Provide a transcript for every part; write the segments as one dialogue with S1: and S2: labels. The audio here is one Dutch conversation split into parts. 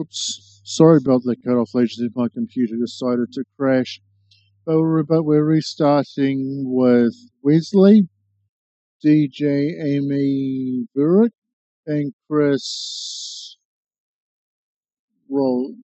S1: Oops, sorry about that cut off, ladies. My computer decided to crash. But we're, but we're restarting with Wesley, DJ Amy Burrick, and Chris Ro-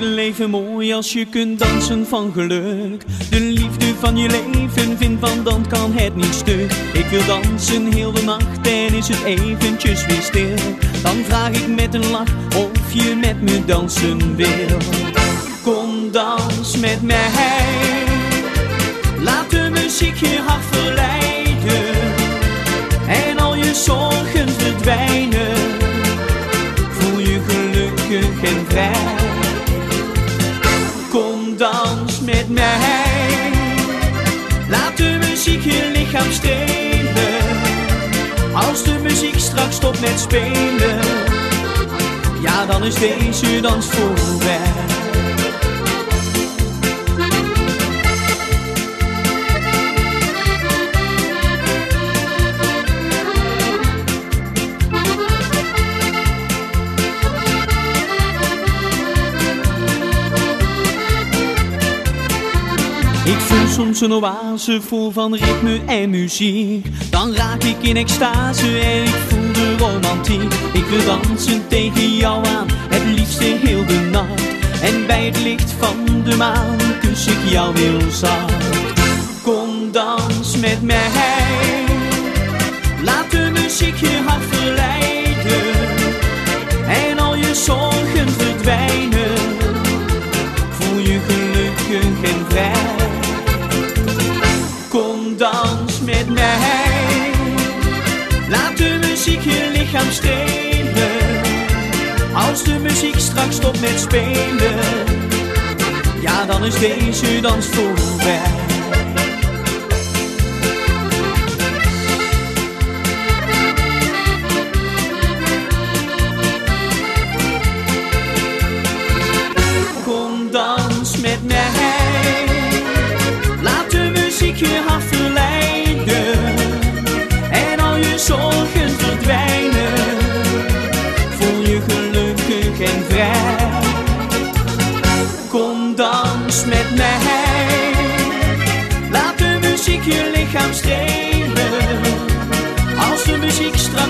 S2: leven mooi als je kunt dansen van geluk. De liefde van je leven vindt van dan kan het niet stuk. Ik wil dansen heel de nacht en is het eventjes weer stil. Dan vraag ik met een lach of je met me dansen wil. Kom dans met mij. Laat de muziek je hart verleiden. En al je zorgen verdwijnen. Voel je gelukkig en vrij. Kom dans met mij. Laat de muziek je lichaam stelen. Als de muziek straks stopt met spelen. Ja, dan is deze dans voorbij. Soms een oase vol van ritme en muziek. Dan raak ik in extase en ik voel de romantiek. Ik wil dansen tegen jou aan, het liefste heel de nacht. En bij het licht van de maan kus ik jou heel zacht. Kom dans met mij, laat de muziek je hart verleiden. En al je zorgen verdwijnen, Als de muziek straks stopt met spelen. Ja, dan is deze dans voorbij.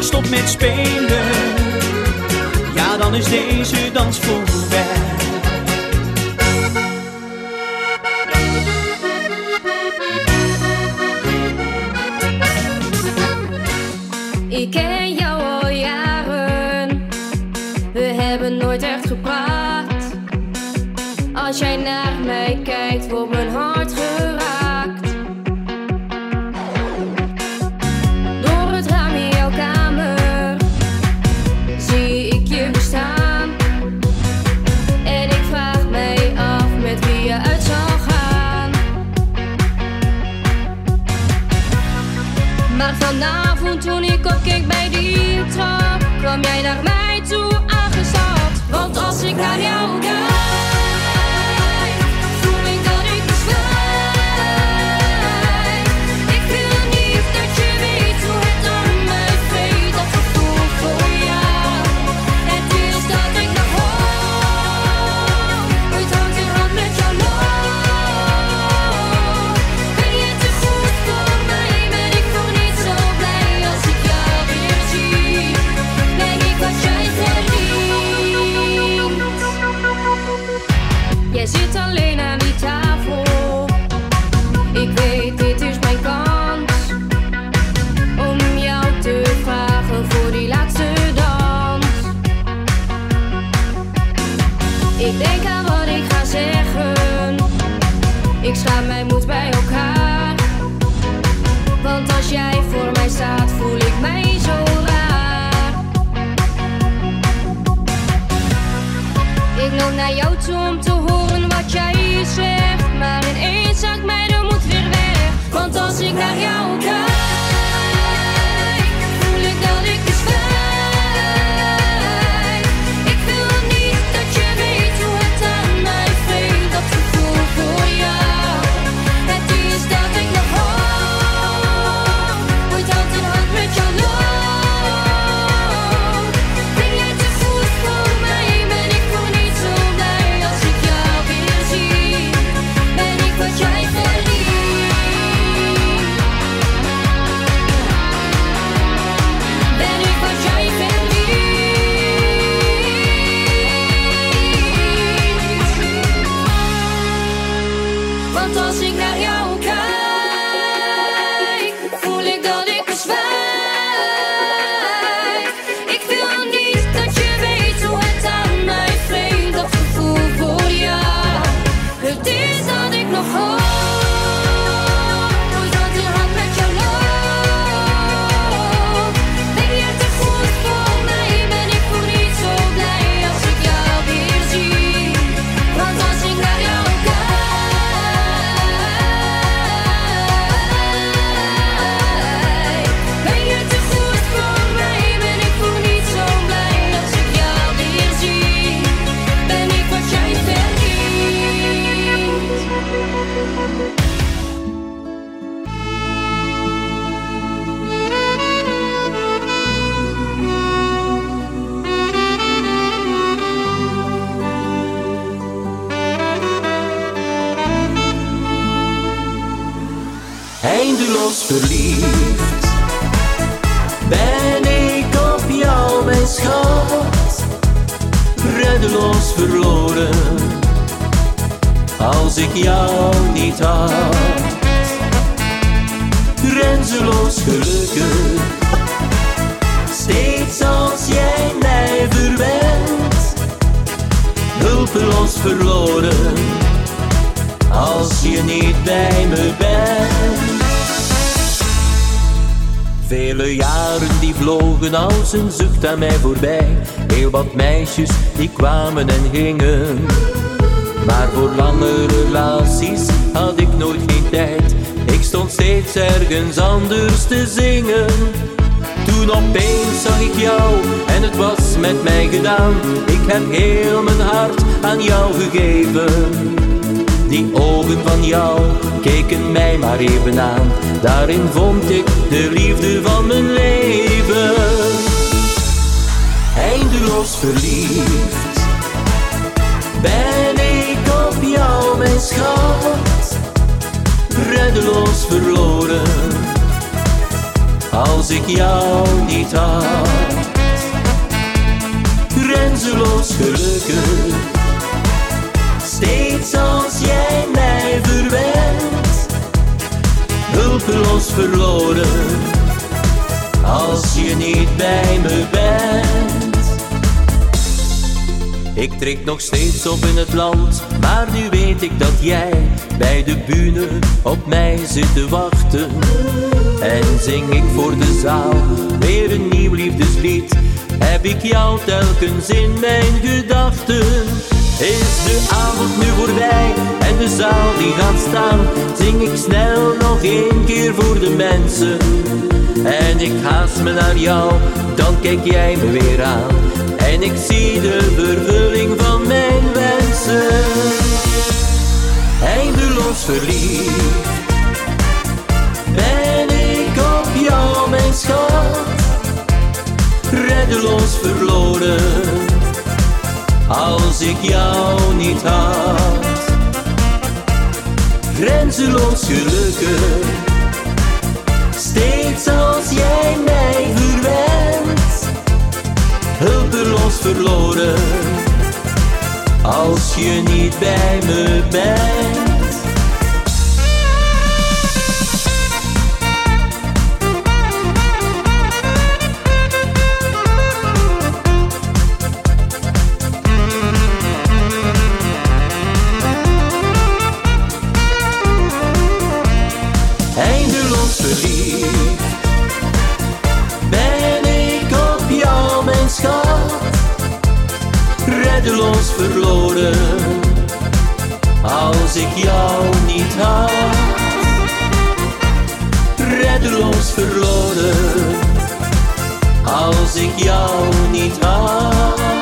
S2: Stopt met spelen, ja dan is deze dans voorbij.
S3: Kwam jij naar mij om te aan mij
S4: voorbij. Heel wat meisjes die kwamen en gingen. Maar voor lange relaties had ik nooit geen tijd. Ik stond steeds ergens anders te zingen. Toen opeens zag ik jou en het was met mij gedaan. Ik heb heel mijn hart aan jou gegeven. Die ogen van jou keken mij maar even aan. Daarin vond ik de liefde van mijn leven. Eindeloos verliefd ben ik op jou, mijn schat. Reddeloos verloren als ik jou niet had. Grenzeloos gelukkig Steeds als jij mij verwendt, hulpeloos verloren, als je niet bij me bent. Ik trek nog steeds op in het land, maar nu weet ik dat jij bij de bühne op mij zit te wachten. En zing ik voor de zaal weer een nieuw liefdeslied, heb ik jou telkens in mijn gedachten. Is de avond nu voorbij en de zaal die gaat staan, zing ik snel nog één keer voor de mensen. En ik haast me naar jou, dan kijk jij me weer aan. En ik zie de vervulling van mijn wensen. Eindeloos verliefd ben ik op jou, mijn schat. Reddeloos verloren als ik jou niet had. Grenzeloos gelukkig, steeds als jij mij verloren, als je niet bij me bent.
S5: Reddeloos verloren. Als ik jou niet had, reddeloos verloren. Als ik jou niet had.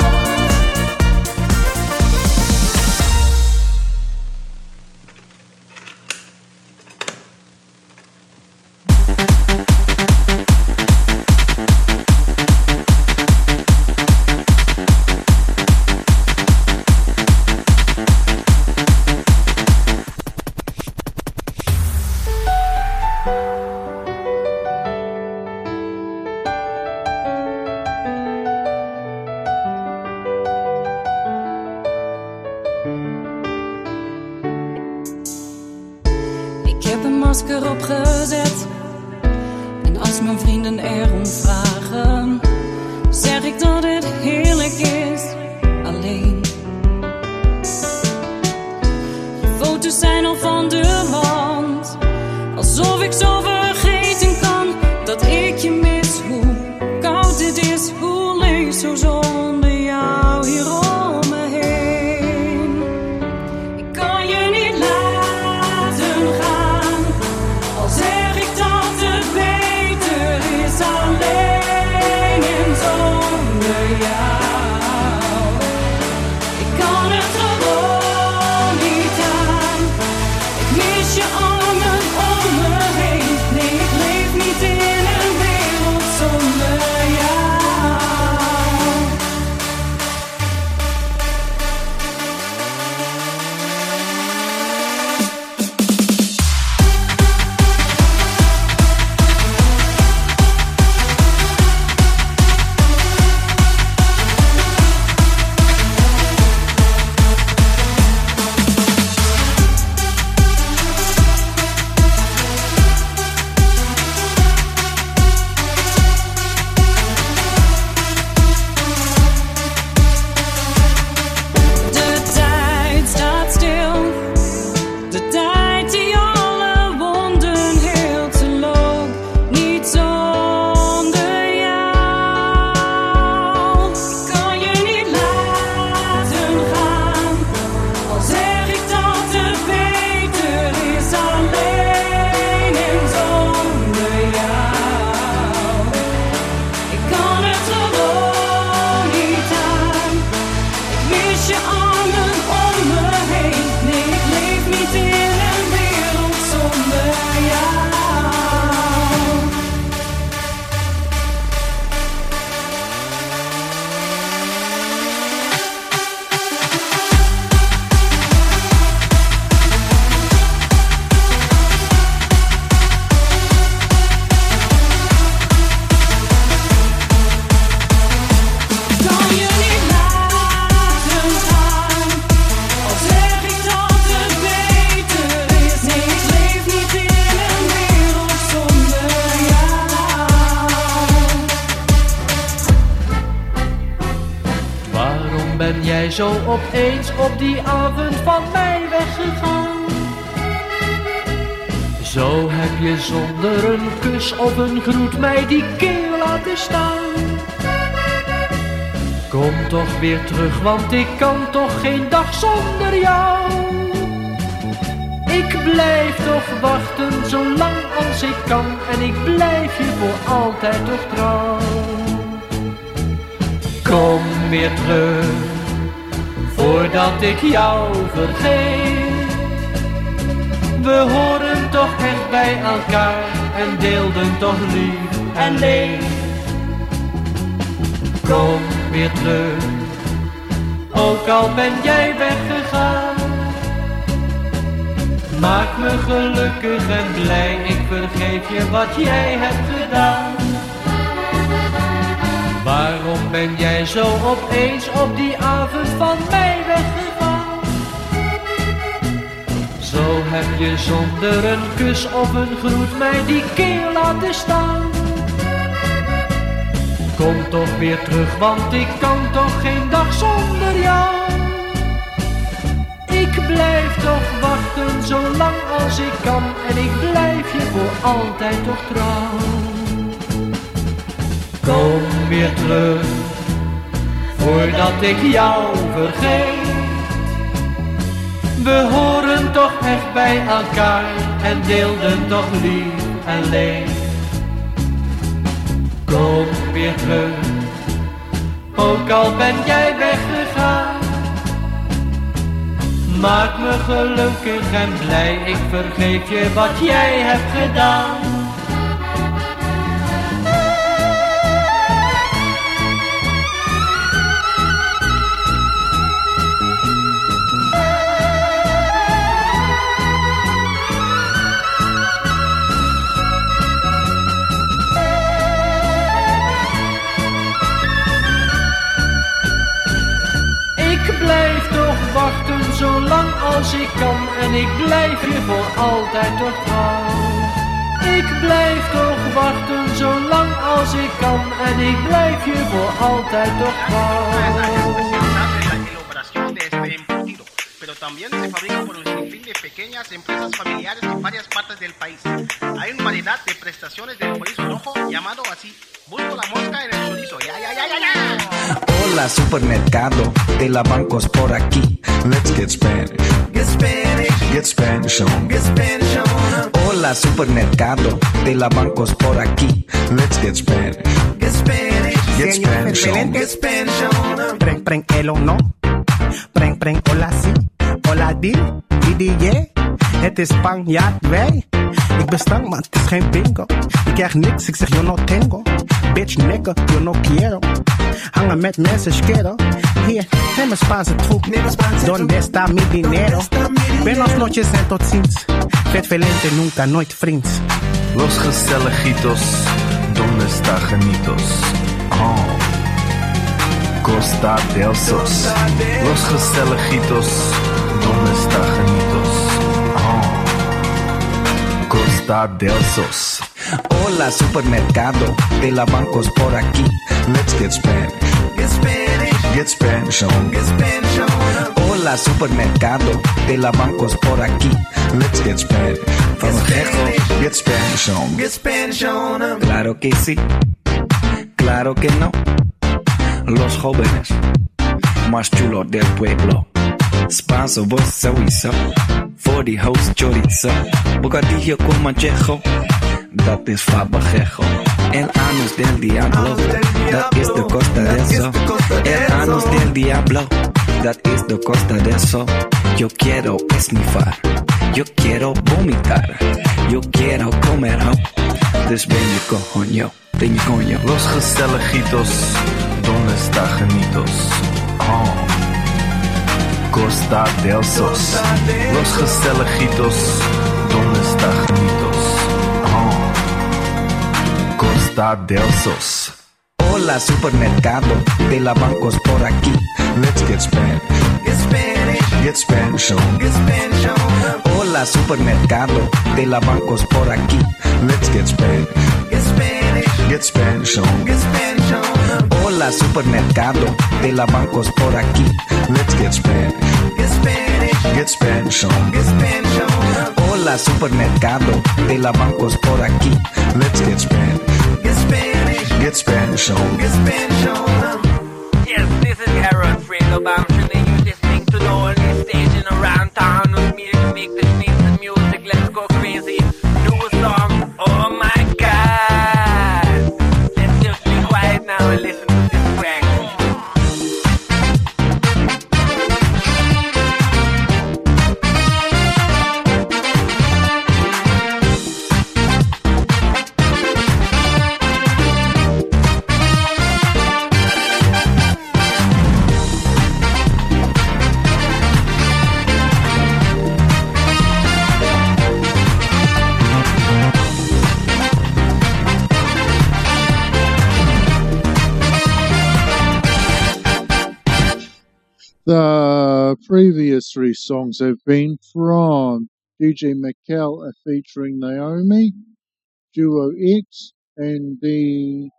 S6: Toch weer terug, want ik kan toch geen dag zonder jou. Ik blijf toch wachten zolang als ik kan en ik blijf je voor altijd toch trouw. Kom weer terug, voordat ik jou vergeet. We horen toch echt bij elkaar en deelden toch lief en leed. Kom weer ook al ben jij weggegaan. Maak me gelukkig en blij, ik vergeef je wat jij hebt gedaan. Waarom ben jij zo opeens op die avond van mij weggegaan? Zo heb je zonder een kus of een groet mij die keer laten staan. Kom toch weer terug, want ik kan toch geen dag zonder jou. Ik blijf toch wachten zolang als ik kan en ik blijf je voor altijd toch trouw. Kom weer terug, voordat ik jou vergeet. We horen toch echt bij elkaar en deelden toch lief en leed. Kom weer terug, ook al ben jij weggegaan. Maak me gelukkig en blij, ik vergeef je wat jij hebt gedaan. En ik blijf je voor altijd toch
S7: pero también se fabrica por un sinfín de pequeñas empresas familiares en varias partes del país. Hay una variedad de prestaciones del chorizo rojo llamado así. Busco la mosca en el chorizo. Ya, ya, ya, ya, ya.
S8: Hola supermercado de la bancos por aquí. Let's get Spanish. Get Spanish. Get Spanish on. Get Spanish on. Hola supermercado de la bancos por aquí. Let's get Spanish. Get Spanish. Get Spanish on. Get Spanish on.
S9: Preng, preng, elo no. Preng, preng, hola si. Hola di, di, di, yeah. Het is Spanjaard, wij. Ik ben stank, maar het is geen bingo. Ik krijg niks, ik zeg yo no tengo. Bitch, nigga, yo no quiero. Hangen met mensen, schero. Hier, neem een Spaanse troep. Donde está mi dinero? Buenos noches en tot ziens. Vet velente, nunca, nooit vriends.
S8: Los gezelligitos, donde está genitos? Oh. Costa del Sos. Los gezelligitos, donde está genitos? Costa del Sos. Hola supermercado de la bancos por aquí. Let's get Spanish. Get Spanish. Get Spanish on. Get Spanish on. Hola supermercado de la bancos por aquí. Let's get Spanish. From get Spanish on. Get Spanish on. Claro que sí. Claro que no. Los jóvenes más chulos del pueblo. Spanso, vos sowieso. Voor die host chorizo. Bocadillo con manchejo. Dat is fabajejo. El anus del diablo. Dat is de costa de eso. El anus del diablo. Dat is de costa de eso. Yo quiero esnifar. Yo quiero vomitar. Yo quiero comer ho. Dus ben je coño. Ben je coño. Los gezelligitos. Donde está genitos? Oh. Costa del Sos. Los gezelligitos. Donde está genitos? Oh. Costa del Sos. Hola supermercado de la bancos por aquí. Let's get Spanish. Get Spanish. Get Spanish on. Get Spanish on. Hola supermercado de la bancos por aquí. Let's get Spanish. Get Spanish. Get Spanish on. Get Spanish on. Hola supermercado de la bancos por aquí. Let's get Spanish. Get Spanish. Get Spanish on. Get Spanish on. Hola supermercado de la bancos por aquí. Let's get Spanish. Get Spanish. Get Spanish on. Get Spanish on.
S10: Yes, this is Harold Fredo Bamshin and you listening to the only station around town
S1: previous three songs have been from DJ McKell uh, featuring Naomi, Duo X, and the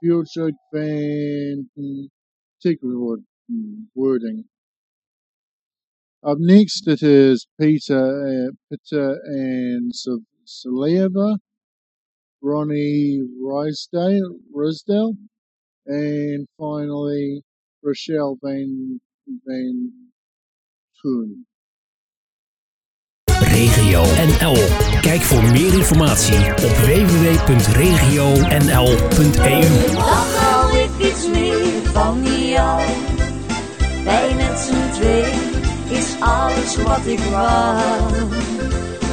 S1: future band mm, Secret word, mm, wording. Up next, it is Peter, uh, Peter and Sa- Saleva, Ronnie Risdale, Risdale, and finally Rochelle Van, Van Toen.
S11: Regio NL. Kijk voor meer informatie op www.regionl.eu.
S12: Dan hou ik iets meer van jou. Wij met z'n twee is alles wat ik wou.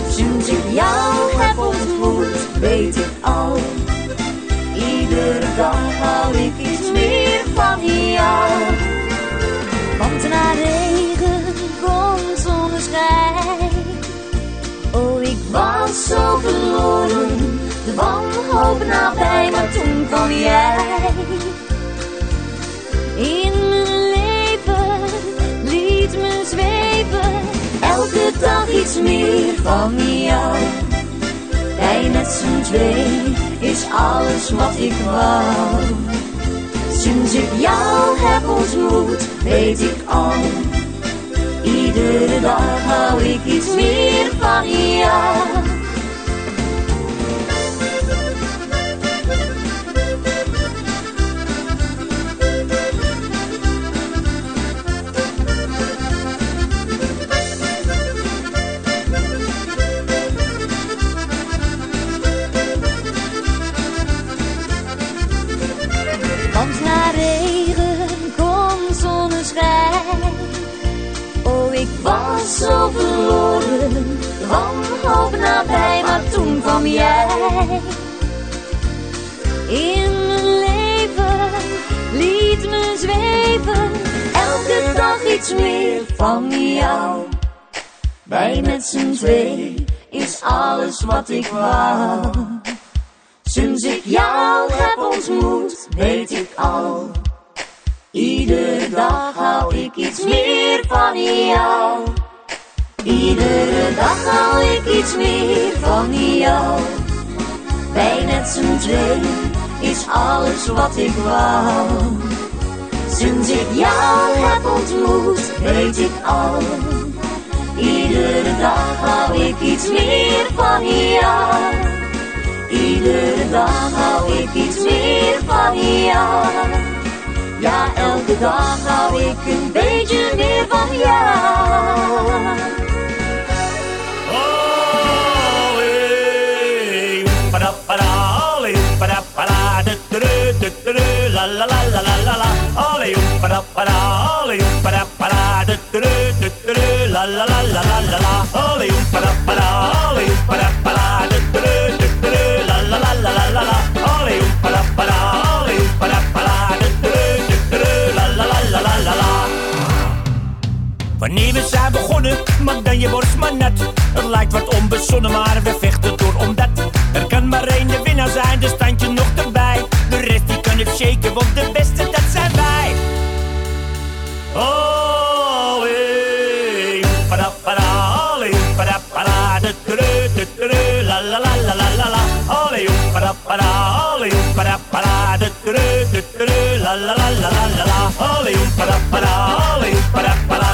S12: Sinds ik jou heb ontmoet, weet ik al. Iedere dag hou ik iets meer van jou. Oh, ik was zo verloren, de wanhoop nabij, maar toen kwam jij. In mijn leven liet me zweven, elke dag iets meer van jou. Wij met z'n twee is alles wat ik wou. Sinds ik jou heb ontmoet, weet ik al. Iedere dag hou ik iets meer van jou. Was zo verloren, wanhoop nabij, maar toen kwam jij. In mijn leven liet me zweven, elke dag iets meer van jou. Wij met z'n twee is alles wat ik wou. Sinds ik jou heb ontmoet, weet ik al. Iedere dag hou ik iets meer van jou. Iedere dag hou ik iets meer van jou. Wij met z'n twee is alles wat ik wou. Sinds ik jou heb ontmoet, weet ik al. Iedere dag hou ik iets meer van jou. Iedere dag hou ik iets meer van jou. Ja, elke dag hou ik een beetje meer van jou.
S13: La la la la la la la, ole um para para, ole um para du du du du, la la la la la la la, ole um para um para para, du du du du, la la la la la la la, ole um para para, ole Wanneer we zijn begonnen, maak dan je borst maar net. Het lijkt wat onbezonnen, maar we vechten door omdat er kan maar één de winnaar zijn, dus stand je nog erbij. De rest die kan het shaken, want de beste dat zijn wij. Oh, hey. Para, para, olé, para, para, de, la, la, la, la, la, la, la. Para, para, para, para, de, la, la, la, la, la, la, la. Para, para, para,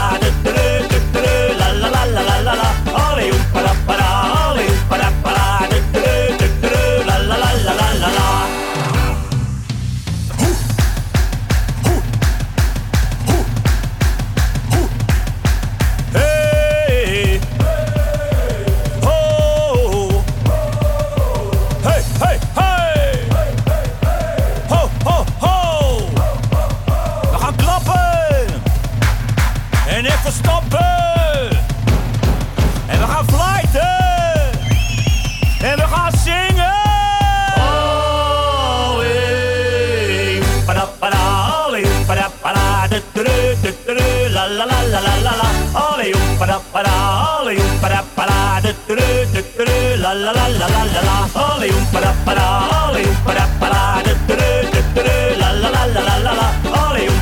S13: oem, pada, pada, du, du, du, du, du, la, la, la, la, la, la, la. Pada, olé, oem, pada, pada, du, du, du, du, du, la, la, la, la, la, la, la. Pada, olé, oem,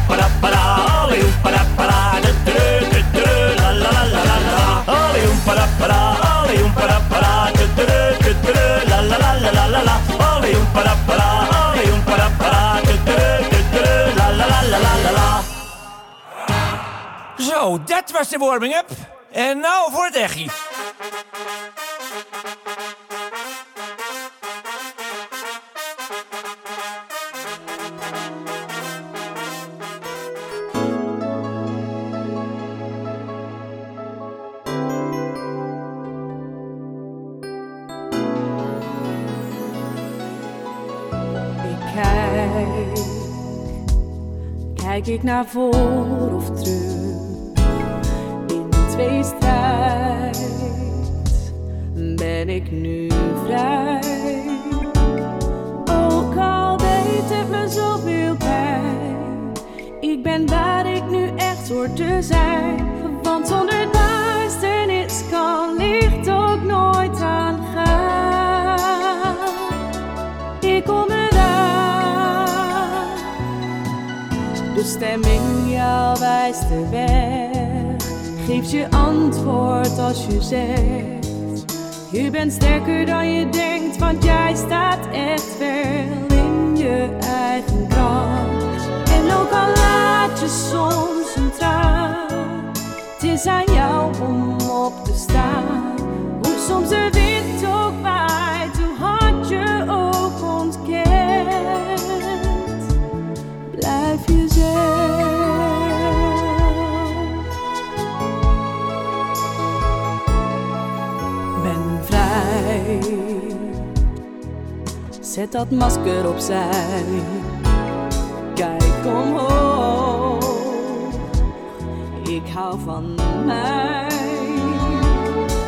S13: pada, pada, du, du, du, du, du, la, la, la, la, la, la. Olé, oem, pada, pada, du, du, du, du, du, du, la, la, la, la, la, la, la. Pada, olé, oem, pada, pada, du, du, du, du, du, la, la, la, la, la, la, la. Zo, dat was de warming-up. En nou voor het echie.
S14: Kijk, kijk ik naar voor of terug? Ben ik nu vrij. Ook al deed het me zoveel pijn, ik ben waar ik nu echt hoor te zijn. Want zonder duisternis kan licht ook nooit aangaan. Ik kom eraan, de stem in jou wijst de weg, geeft je antwoord als je zegt. Je bent sterker dan je denkt, want jij staat echt wel in je eigen kracht. En ook al laat je soms een traan, het is aan jou om op te staan. Hoe soms de wind ook Zet dat masker opzij. Kijk omhoog. Ik hou van mij.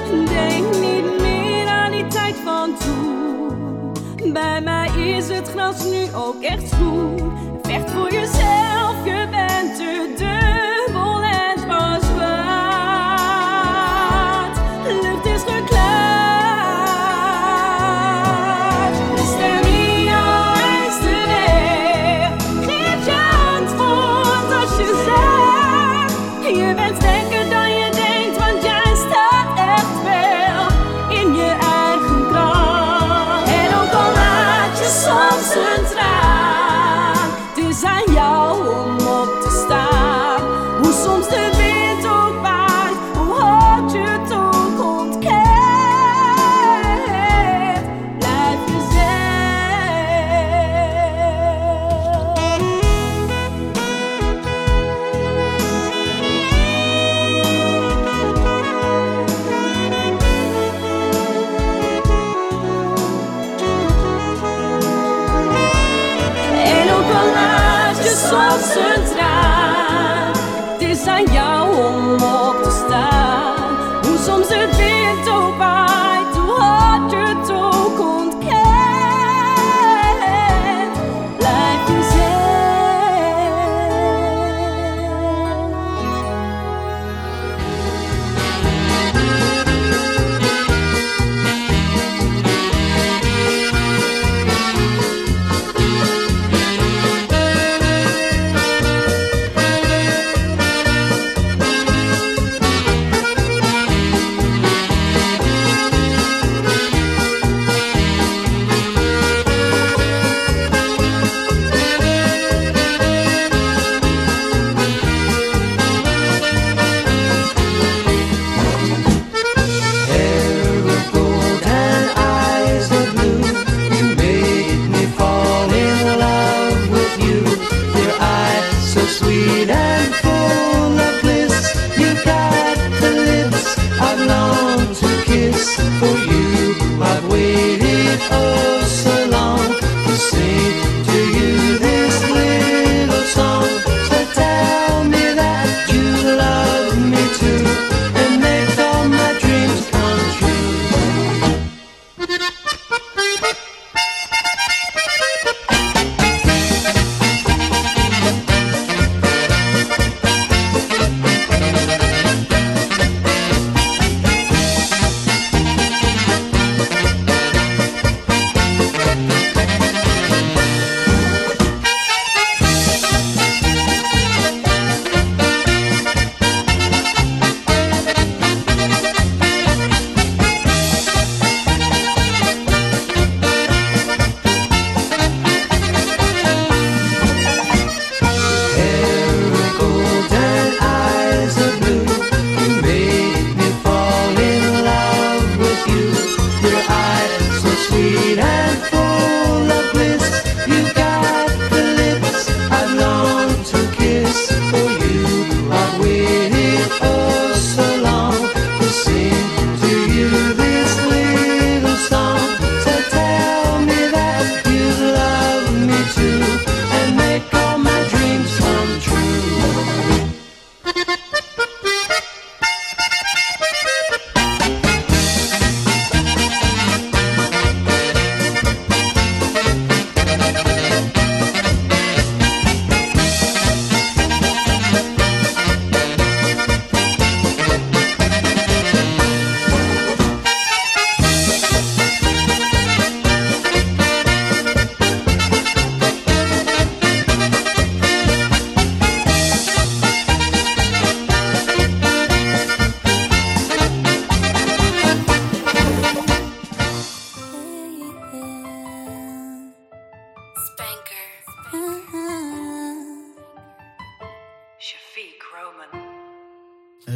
S14: Denk niet meer aan die tijd van toen. Bij mij is het gras nu ook echt groen. Vecht voor jezelf, je bent te is aan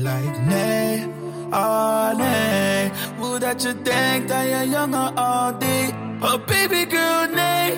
S15: like nee, oh nee. Hoe dat je denkt aan je jongen al die. Oh baby girl, nee,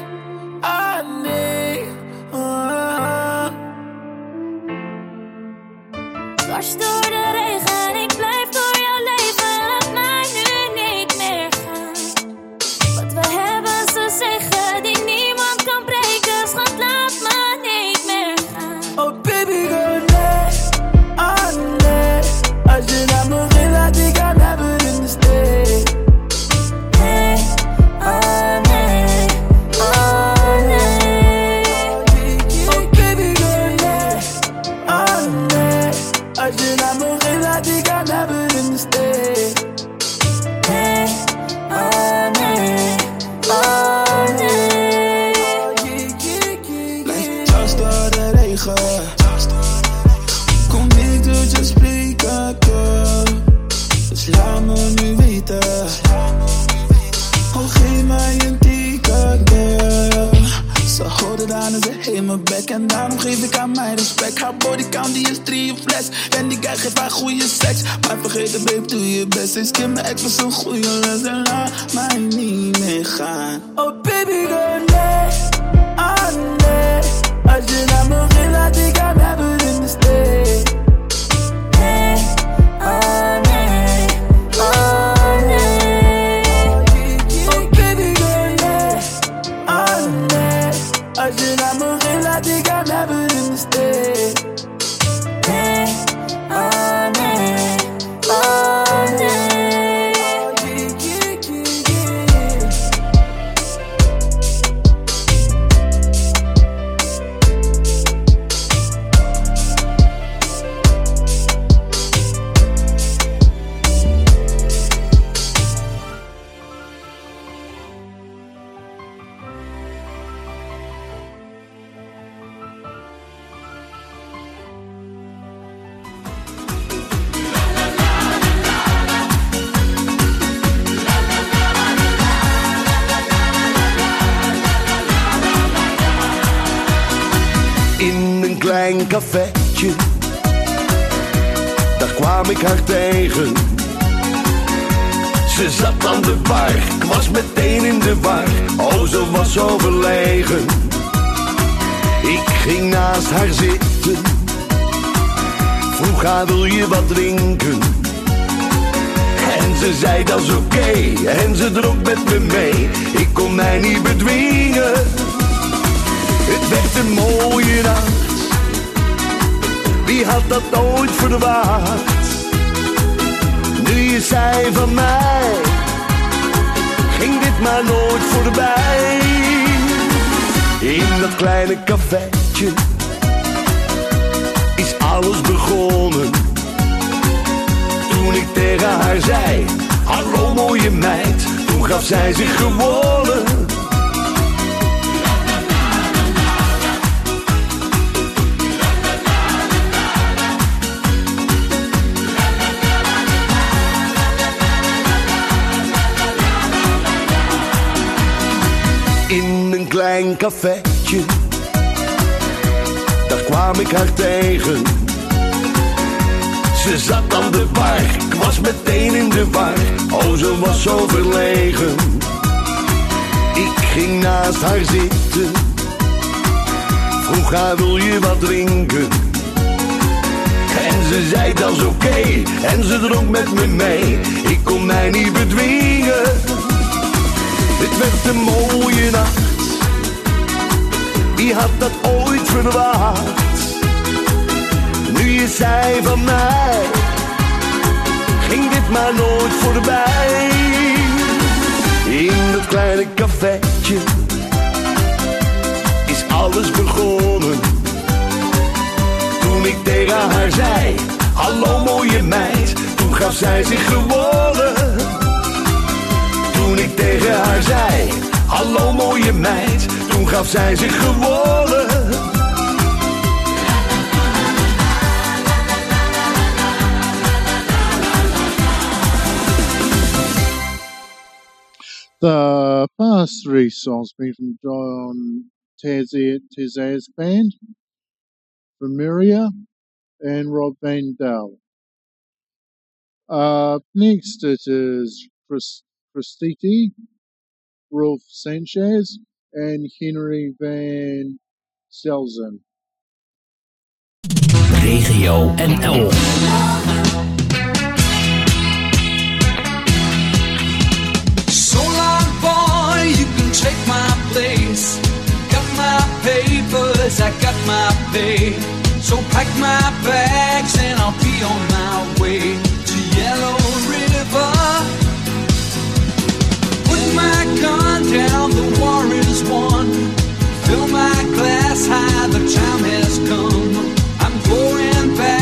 S16: عکس خوی و Wie had dat ooit verwacht? Nu je zei van mij, ging dit maar nooit voorbij. In dat kleine cafetje is alles begonnen. Toen ik tegen haar zei, hallo mooie meid, toen gaf zij zich gewonnen. Klein cafetje. Daar kwam ik haar tegen. Ze zat aan de bar, ik was meteen in de war. Oh, ze was zo verlegen. Ik ging naast haar zitten. Vroeg haar, wil je wat drinken? En ze zei, dat is oké. En ze dronk met me mee. Ik kon mij niet bedwingen. Het werd een mooie nacht. Wie had dat ooit verwacht? Nu je zei van mij, ging dit maar nooit voorbij. In dat kleine cafetje is alles begonnen. Toen ik tegen haar zei, hallo mooie meid, toen gaf zij zich gewonnen. Toen ik tegen haar zei, hallo mooie meid, gaf zij zich gewonnen.
S1: The past three songs been from John Tezer's band, Vermeria, and Rob Van Dell. Uh, next it is Christiti, Rolf Sanchez, and Henry van Selzen.
S11: Regio NL.
S15: take my place. Got my papers, I got my pay. So pack my bags and I'll be on my way to Yellow River. Put my gun down, the war is won. Fill my glass high, the time has come. I'm going back.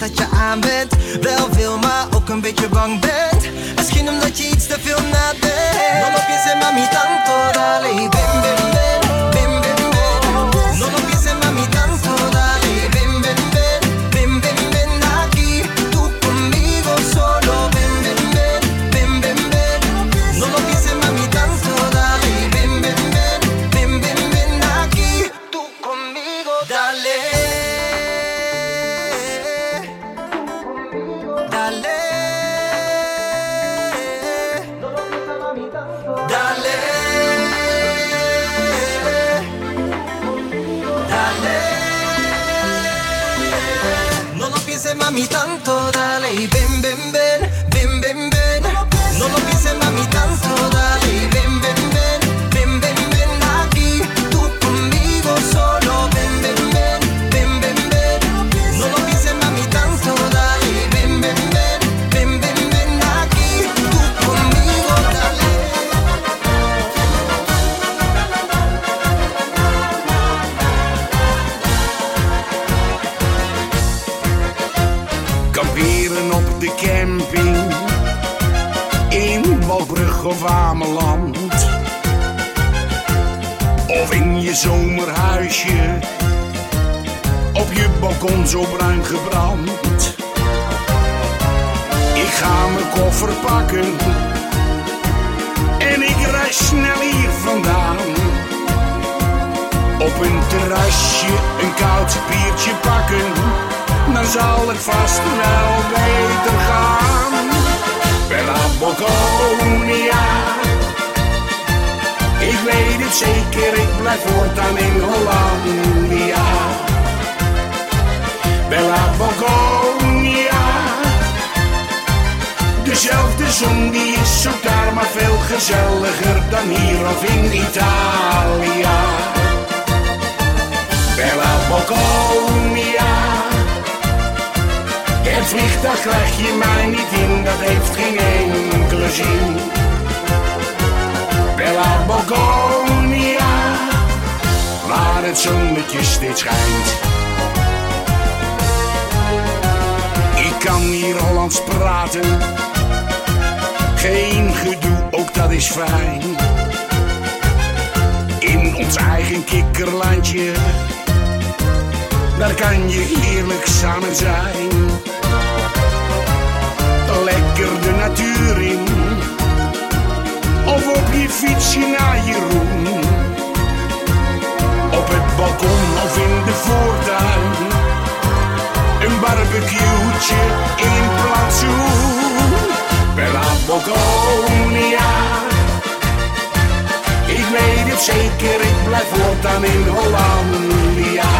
S17: dat je aan bent.
S18: Patagonia. Ik weet het zeker, ik blijf voortaan in Hollandia.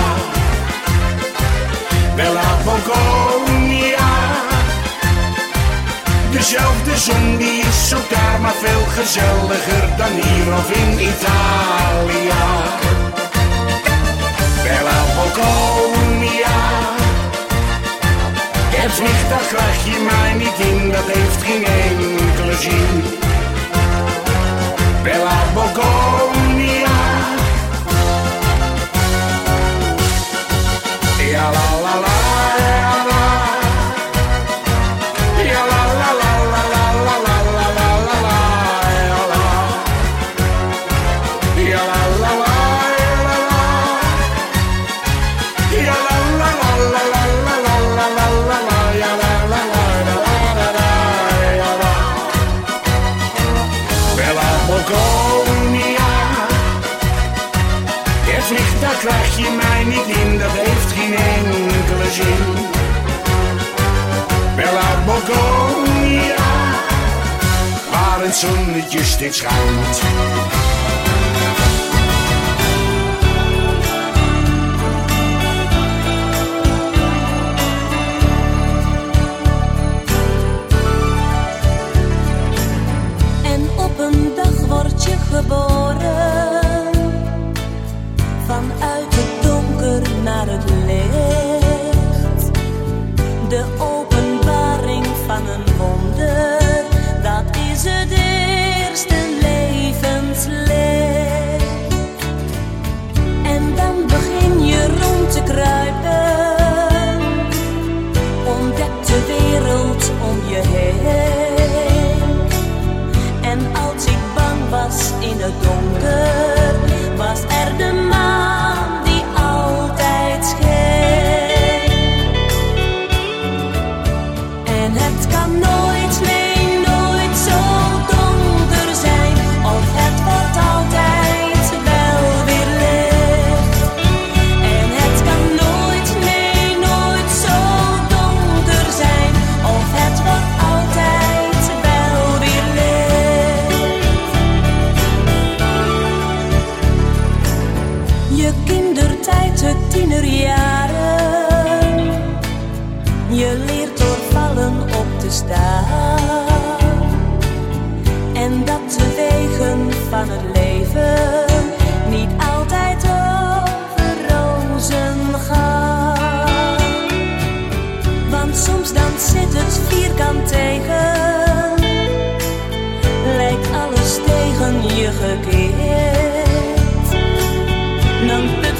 S18: Bella Bongonia. Dezelfde zon die is ook daar, maar veel gezelliger dan hier of in Italia. Bella Bongonia. Het vliegtuig krijg je mij niet in, dat heeft geen enkel. elogio pela Bogônia. E a la, la het zonnetje steeds schijnt.
S19: En op een dag word je geboren.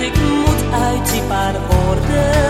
S19: ik moet uit die paar woorden.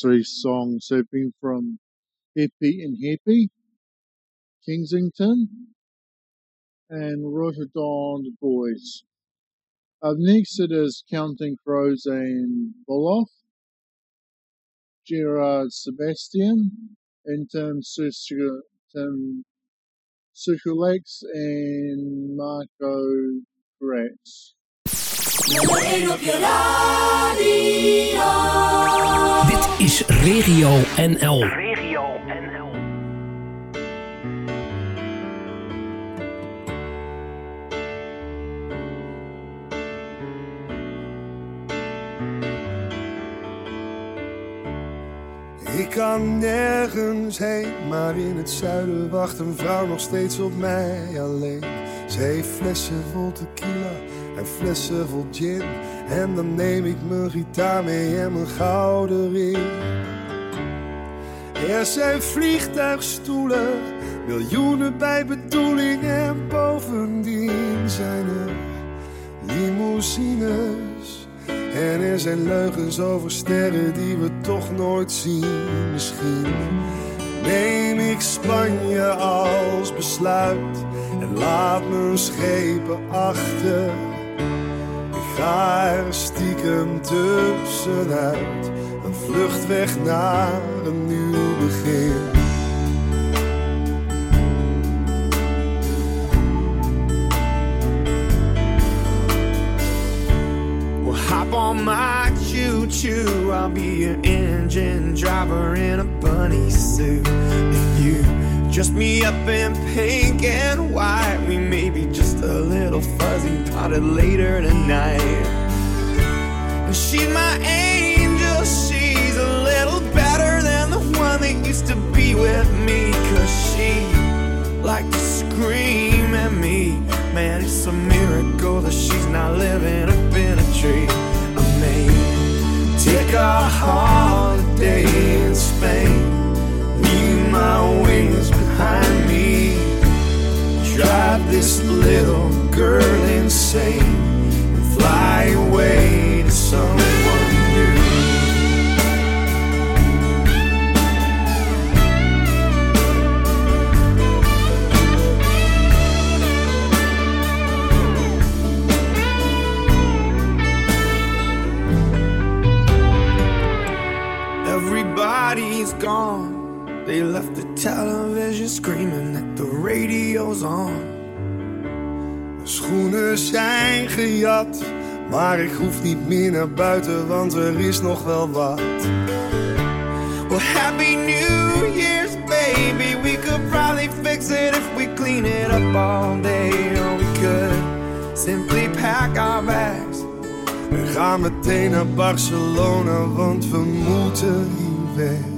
S1: Three songs have been from Hippie and Hippie, Kensington, and Rotterdam Boys. Up next it is Counting Crows and Boloff, Gerard Sebastian, and Tim Sukulex and Marco Kratz.
S12: Nummer 1 op je radio.
S11: Dit is Regio NL.
S20: Ik kan nergens heen, maar in het zuiden wacht een vrouw nog steeds op mij alleen. Ze heeft flessen vol tequila en flessen vol gin. En dan neem ik mijn gitaar mee en mijn gouden ring. Er zijn vliegtuigstoelen, miljoenen bij bedoeling. En bovendien zijn er limousines. En er zijn leugens over sterren die we toch nooit zien. Misschien neem ik Spanje als besluit en laat mijn schepen achter. Er stiekem tussenuit, een vlucht weg naar een nieuw begin.
S21: Hop on my choo choo. I'll be your engine driver in
S22: a bunny suit. If you dress me up in pink and white, we may be just a little fuzzy potted later tonight. And she's my angel, she's a little better than the one that used to be with me. Cause she liked to scream at me. Man, it's a miracle that she's not living up in a tree. I may take a holiday in Spain, my wings behind me, drive this little girl insane, and fly away to someone. Everybody's gone. They left the television screaming that the radio's on.
S20: Schoenen zijn gejat, maar ik hoef niet meer naar buiten, want er is nog wel wat.
S22: Well, happy New Year's, baby. We could probably fix it if we clean it up all day. Or we could simply pack our bags.
S20: We gaan meteen naar Barcelona, want we moeten hier weg.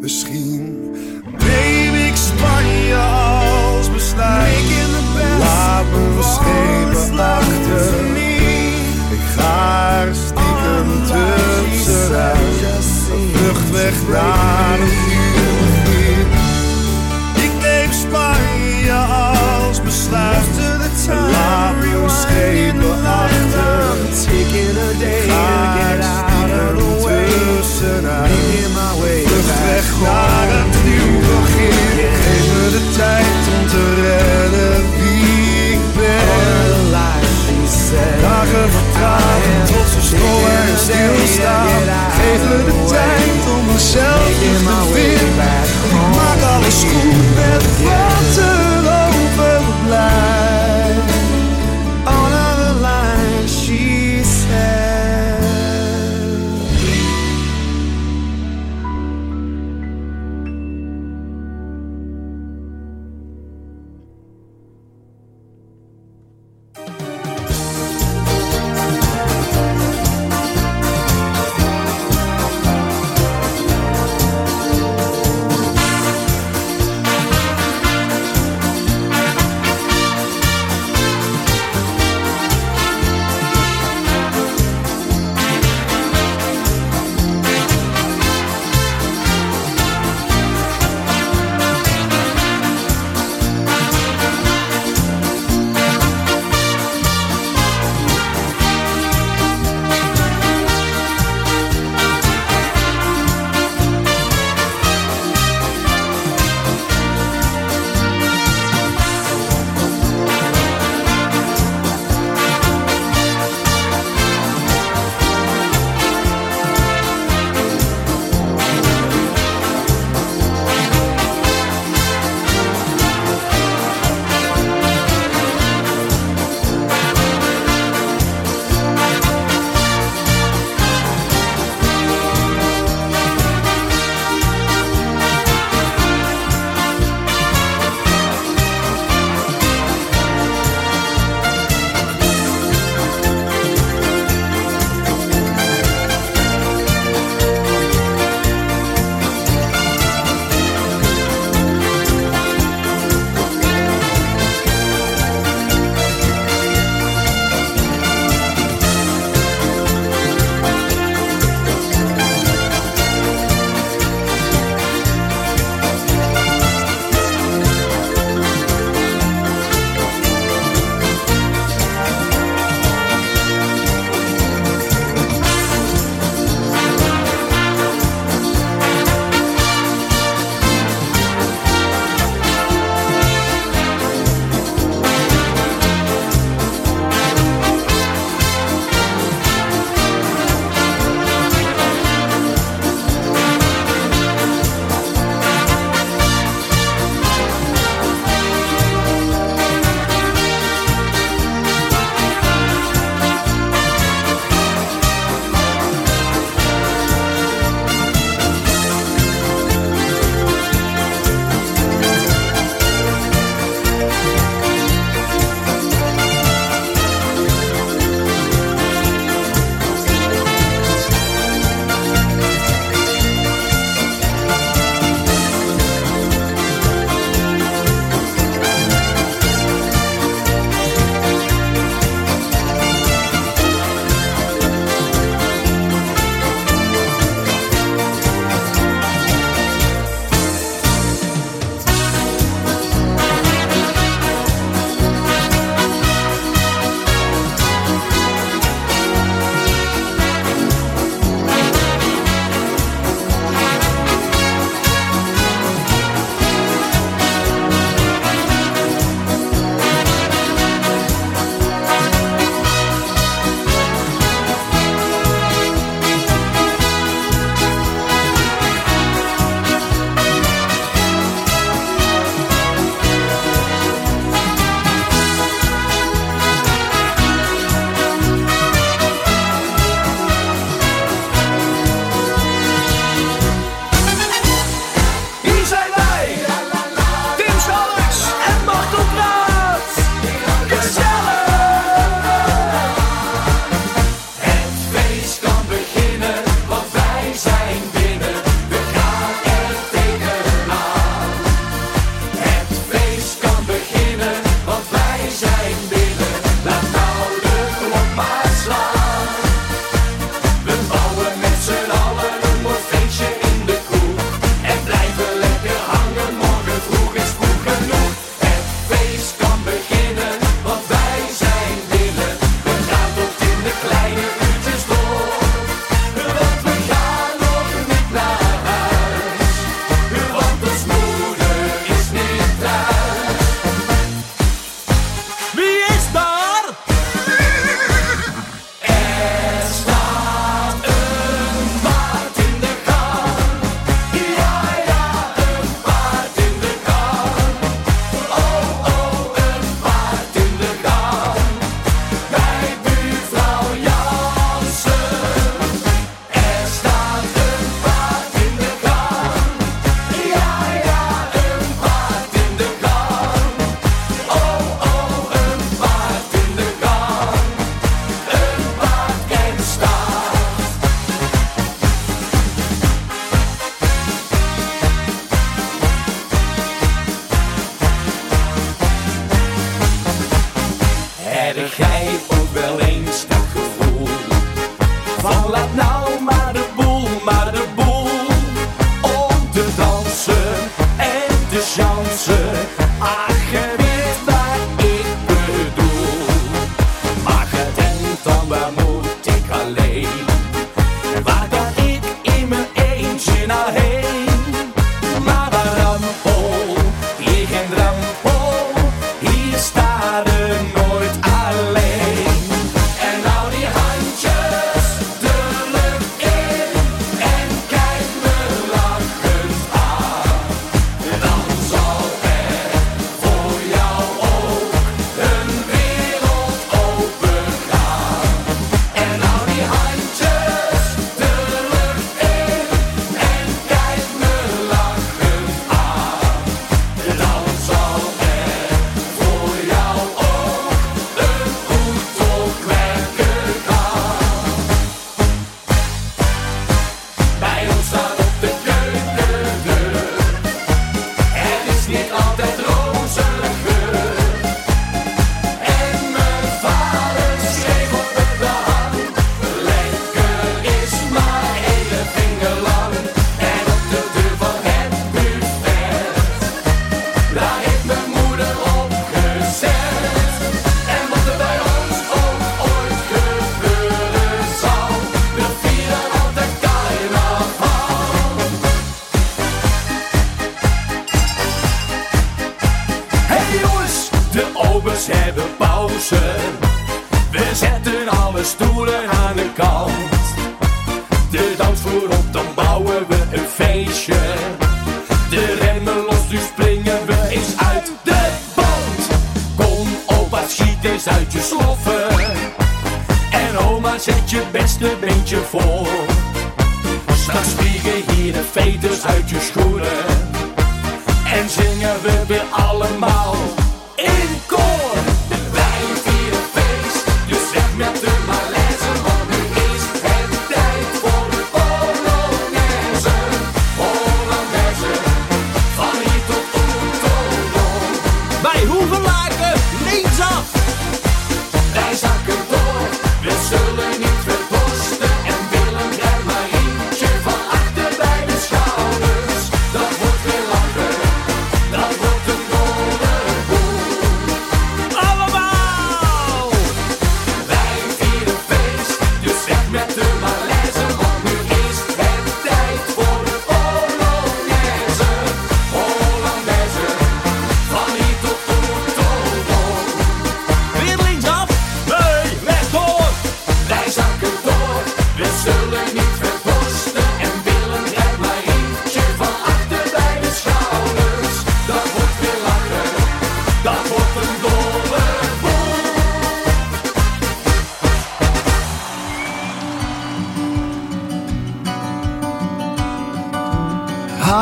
S20: Misschien neem ik Spanje als besluit. Laat me schepen achter. Ik ga er stiekem tussenuit. Een vlucht weg naar een. Ik neem Spanje als besluit. Laat me schepen naar een nieuw begin. Geef me de tijd om te redden wie ik ben. Dagen vertragen tot ze stoppen en stilstaan. Geef me de tijd om mezelf te vinden. Maak alles goed met wat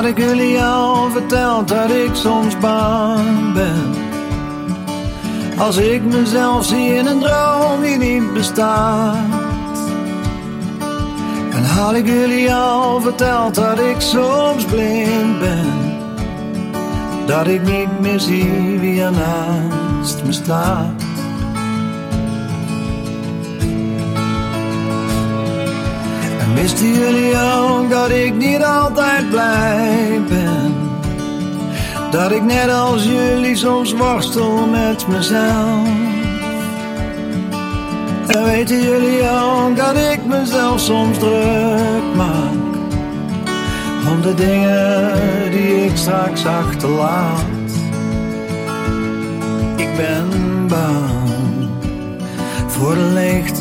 S23: ik jullie al verteld dat ik soms bang ben? Als ik mezelf zie in een droom die niet bestaat. En had ik jullie al verteld dat ik soms blind ben? Dat ik niet meer zie wie er naast me staat. Wisten jullie ook dat ik niet altijd blij ben? Dat ik net als jullie soms worstel met mezelf. En weten jullie ook dat ik mezelf soms druk maak? Om de dingen die ik straks achterlaat. Ik ben bang voor de leegte.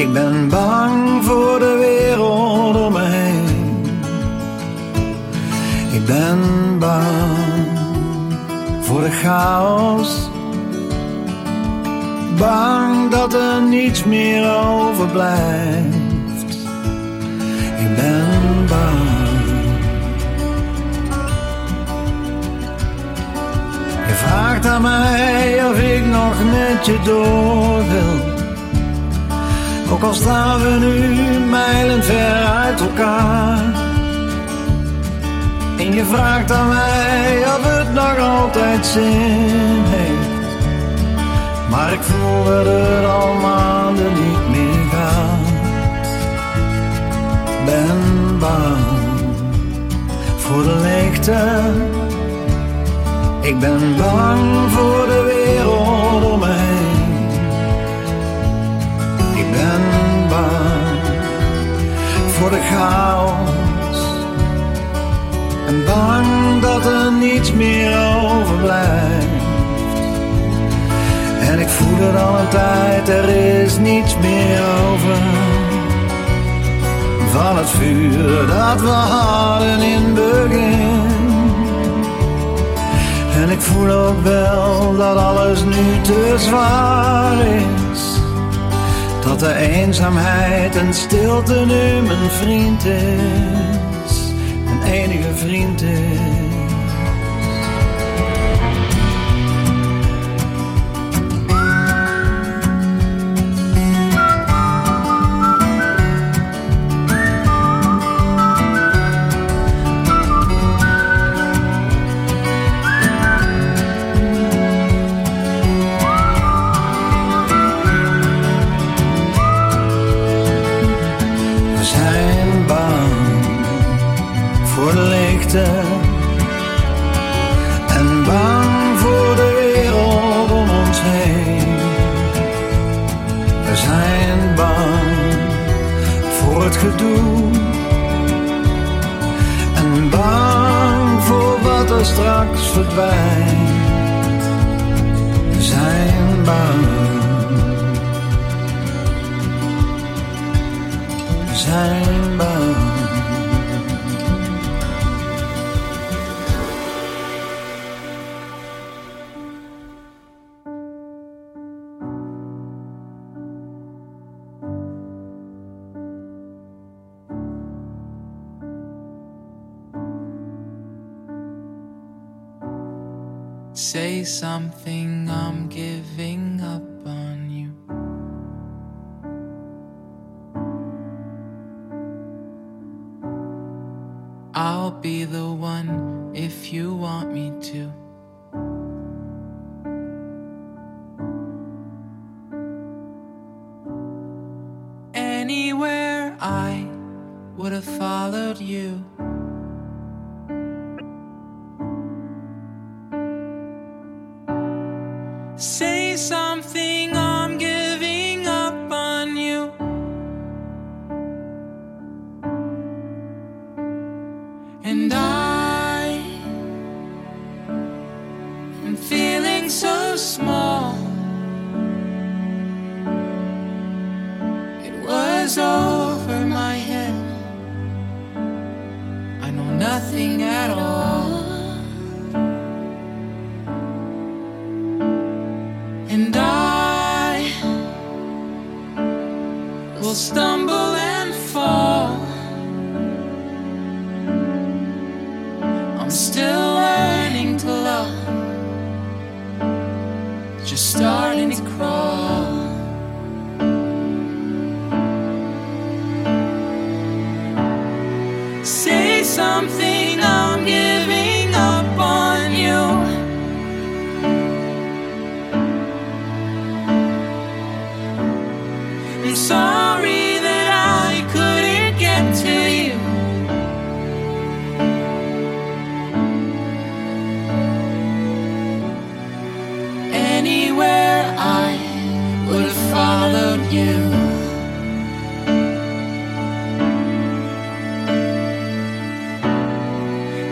S23: Ik ben bang voor de wereld om me heen. Ik ben bang voor de chaos. Bang dat er niets meer overblijft. Ik ben bang. Je vraagt aan mij of ik nog met je door wil. Ook al staan we nu mijlen ver uit elkaar. En je vraagt aan mij of het nog altijd zin heeft. Maar ik voel dat het al maanden niet meer gaat. Ben bang voor de leegte. Ik ben bang voor voor de chaos. En bang dat er niets meer overblijft. En ik voel het al een tijd, er is niets meer over. Van het vuur dat we hadden in het begin. En ik voel ook wel dat alles nu te zwaar is. Dat de eenzaamheid en stilte nu mijn vriend is. Mijn enige vriend is.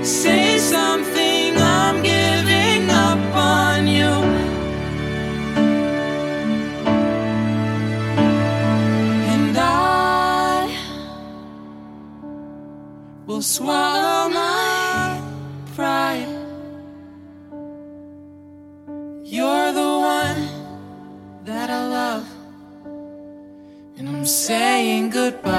S24: Say something, I'm giving up on you. And I will swallow my pride. You're the one that I love, and I'm saying goodbye.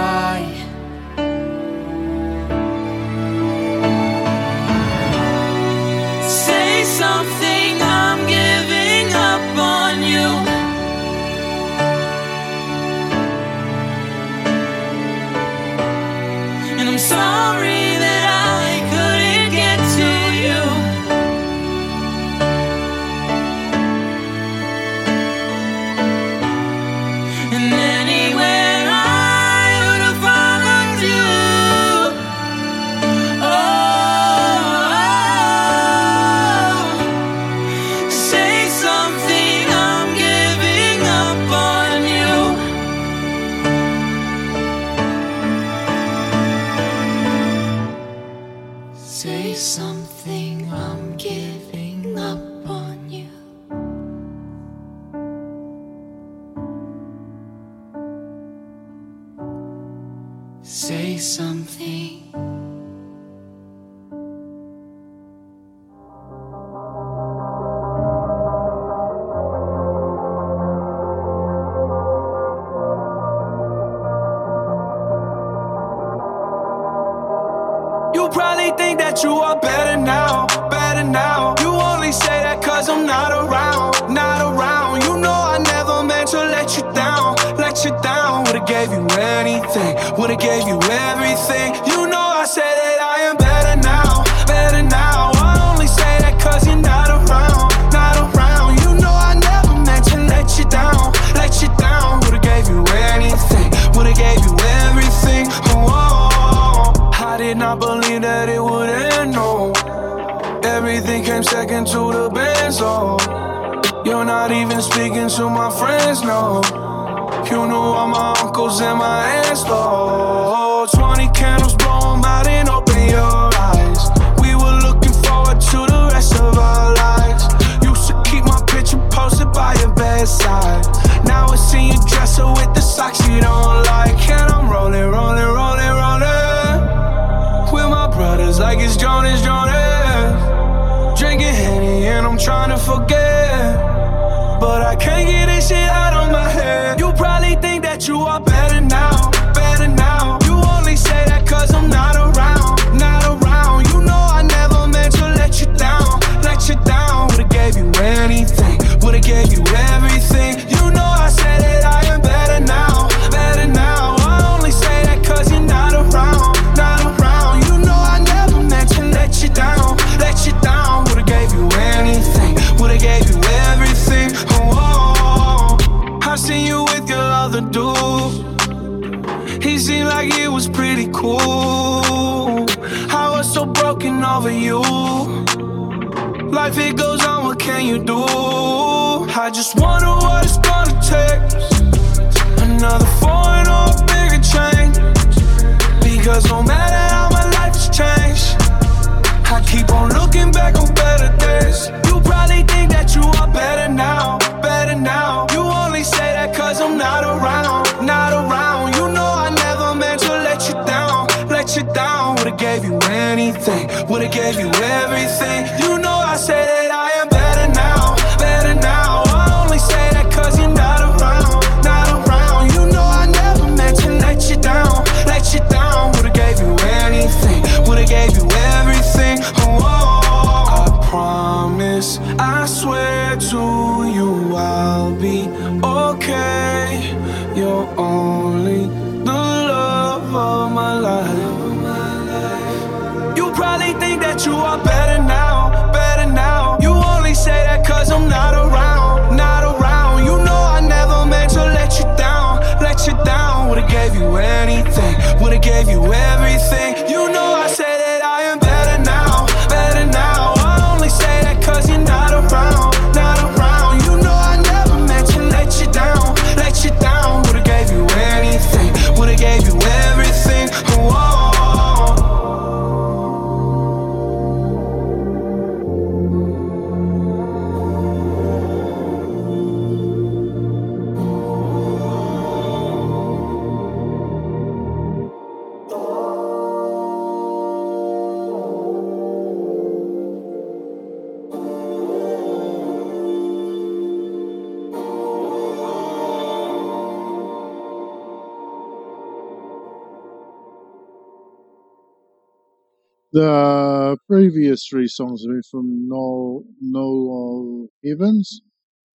S25: The
S1: previous three songs have been from Noel, Noel Evans.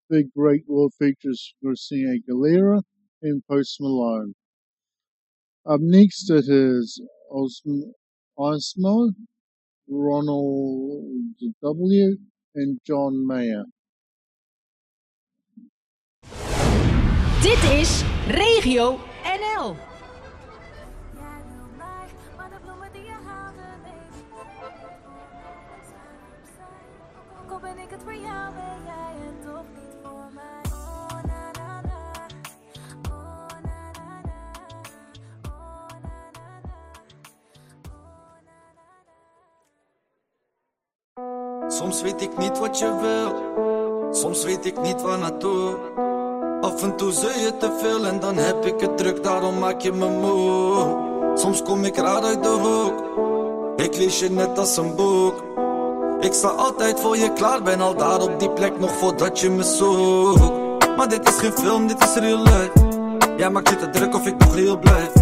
S1: Big Great World features Christina Aguilera and Post Malone. Up next it is Osmo, Osmo Ronald W. and John Mayer.
S26: Dit is Regio NL.
S27: Soms weet ik niet wat je wil, soms weet ik niet waar naartoe. Af en toe zul je te veel en dan heb ik het druk, daarom maak je me moe. Soms kom ik raar uit de hoek, ik lees je net als een boek. Ik sta altijd voor je klaar, ben al daar op die plek nog voordat je me zoekt. Maar dit is geen film, dit is real life. Jij maakt je te druk of ik nog real blijf.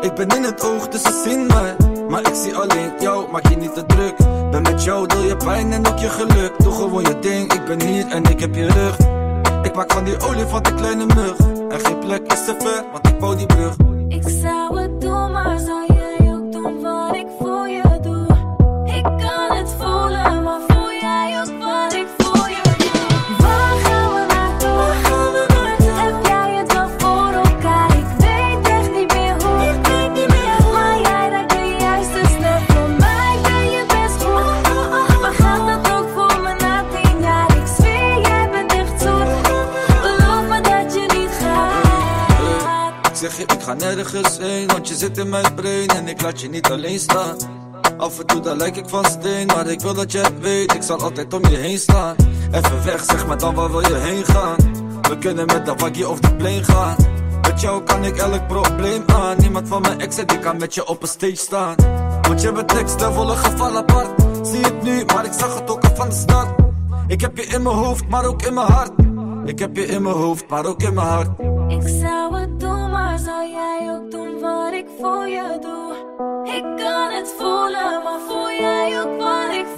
S27: Ik ben in het oog, dus ze zien mij. Maar ik zie alleen jou, maak je niet te druk. Ben met jou, deel je pijn en ook je geluk. Doe gewoon je ding, ik ben hier en ik heb je rug. Ik maak van die olifant een kleine mug. En geen plek is te ver, want ik bouw die brug.
S14: Ik zou het doen, maar zou ik
S27: ga nergens heen Want je zit in mijn brein en ik laat je niet alleen staan. Af en toe dan lijk ik van steen Maar ik wil dat jij weet, ik zal altijd om je heen staan. Even weg, zeg maar dan waar wil je heen gaan? We kunnen met de waggie of de plane gaan. Met jou kan ik elk probleem aan. Niemand van mijn ex en ik kan met je op een stage staan. Want je bent teksten volle geval apart. Zie het nu, maar ik zag het ook al van de start. Ik heb je in mijn hoofd, maar ook in mijn hart. Ik heb je in mijn hoofd, maar ook in mijn hart.
S14: doe. Ik kan het voelen, maar voel jij ook wat ik?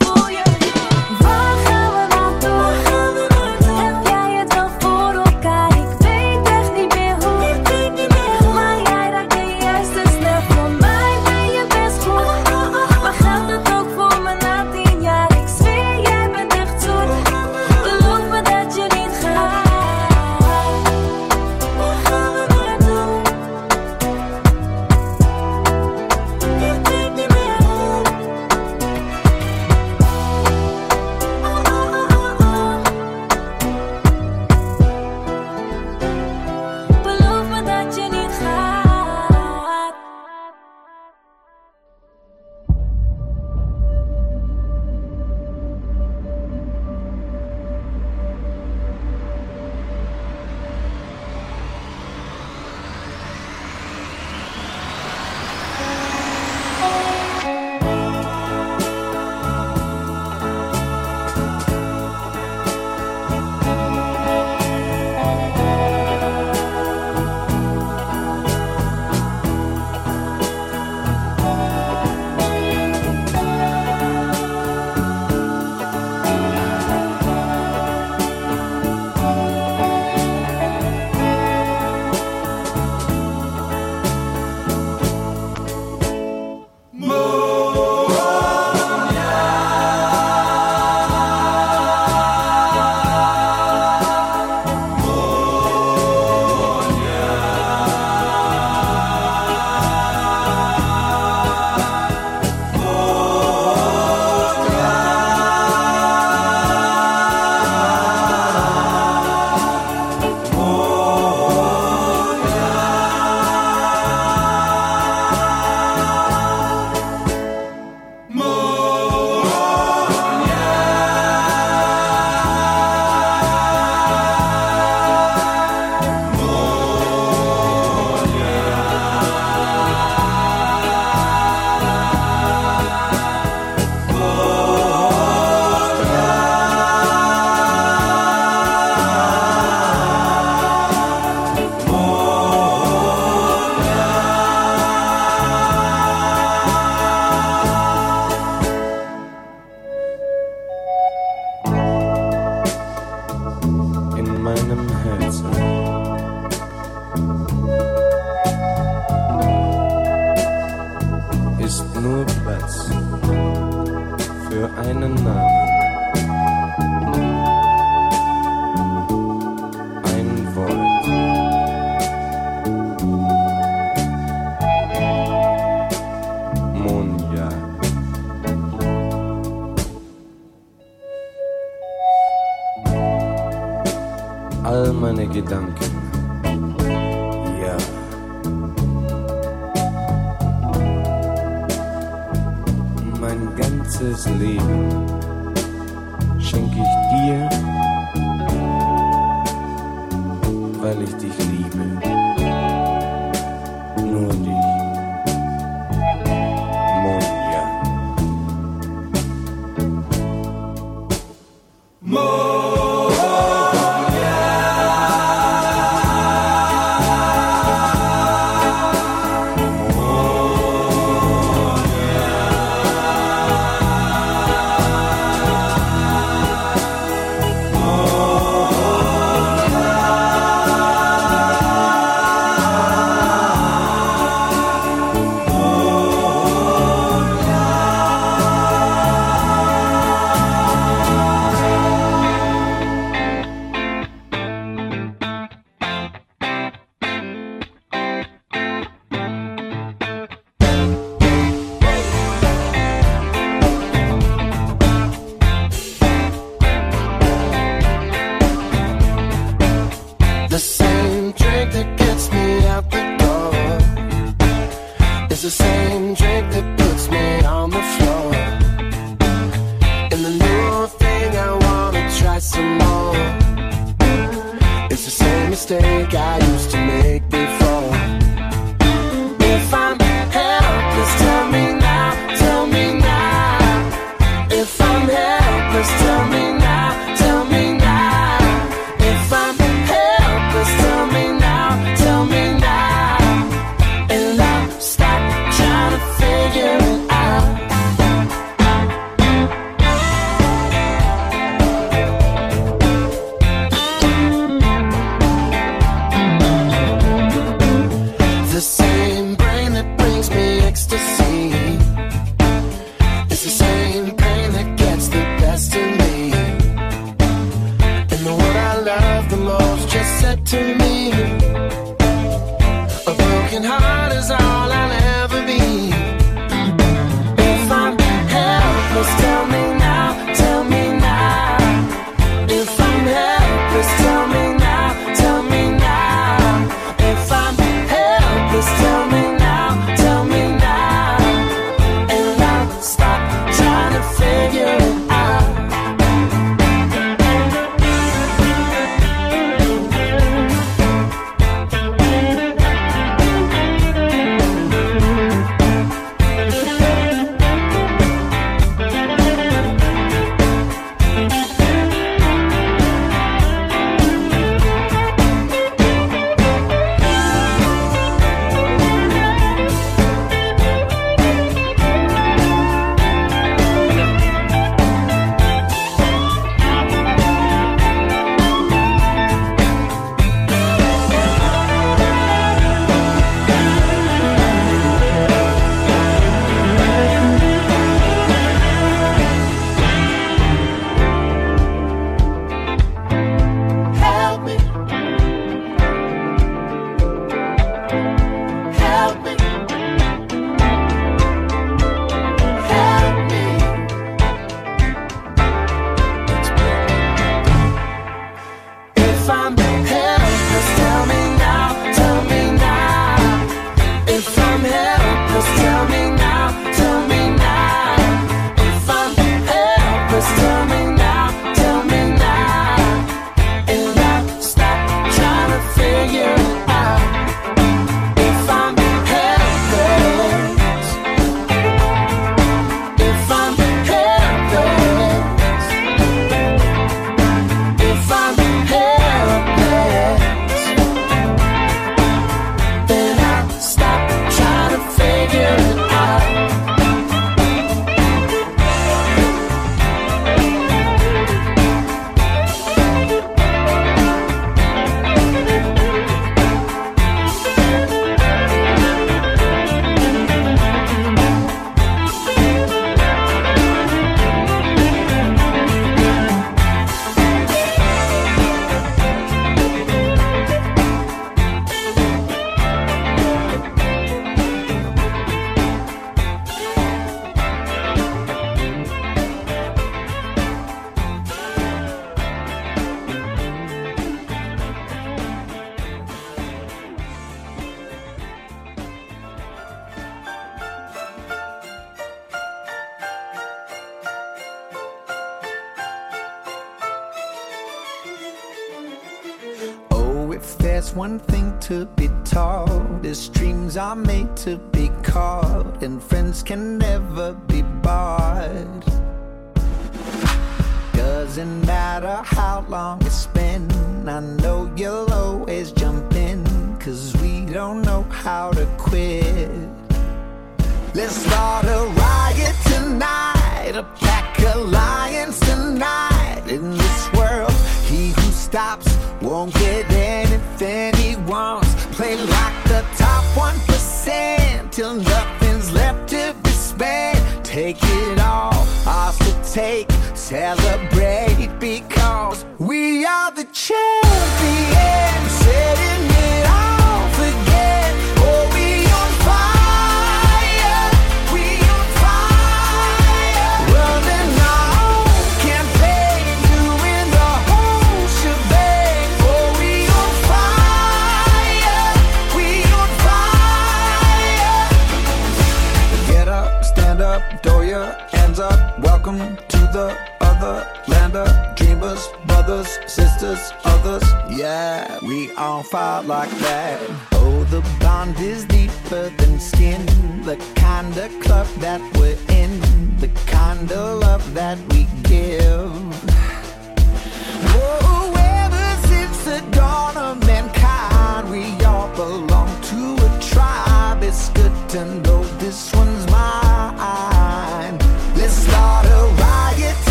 S28: the same drink that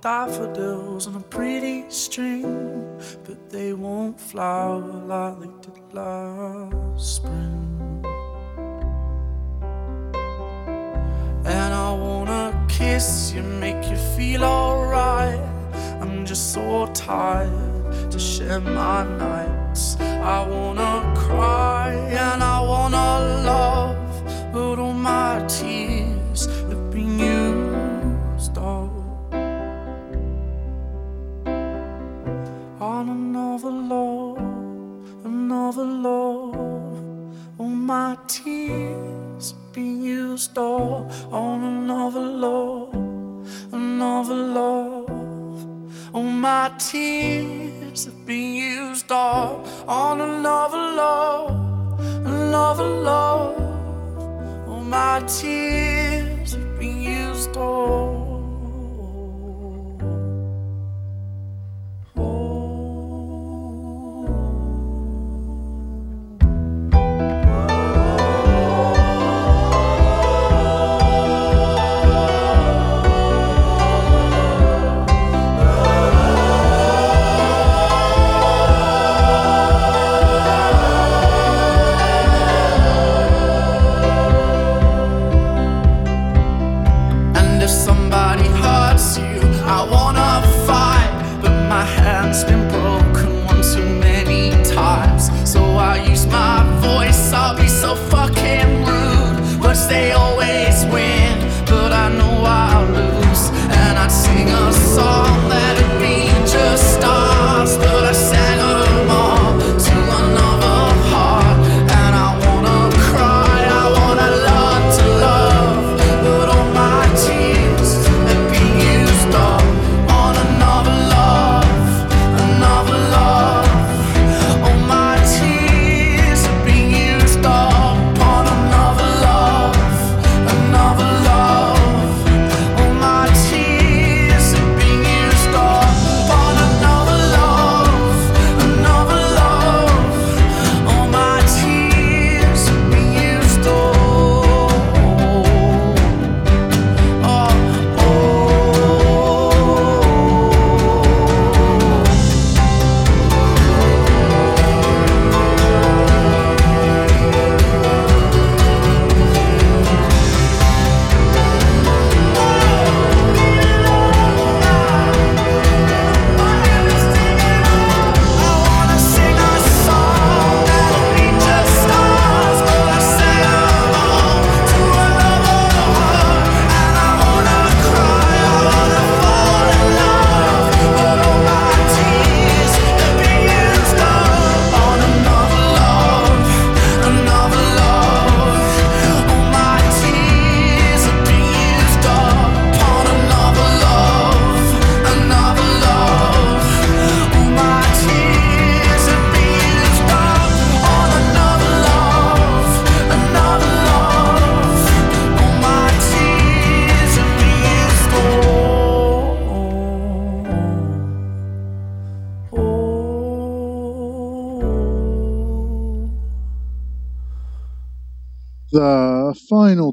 S15: daffodils on a pretty string, but they won't flower like they did last spring. And I wanna kiss you, make you feel alright. I'm just so tired to share my nights. I wanna cry and I wanna love, but all my tears on another love, another love. All my tears be used all on another love, another love. All my tears be used all on another love, another love. All my tears be used all.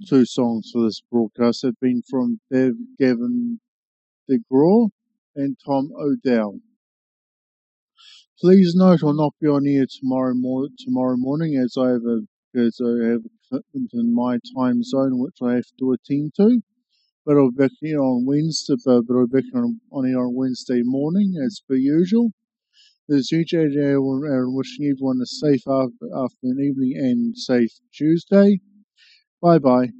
S1: two songs for this broadcast have been from Bev Gavin DeGraw and Tom O'Dowd. Please note I'll not be on here tomorrow, mor- tomorrow morning as I have a as I have a commitment in my time zone which I have to attend to. But I'll be here on Wednesday, but, I'll be on, on here on Wednesday morning as per usual. As usual, I'm wishing everyone a safe afternoon, evening, and safe Tuesday. Bye bye.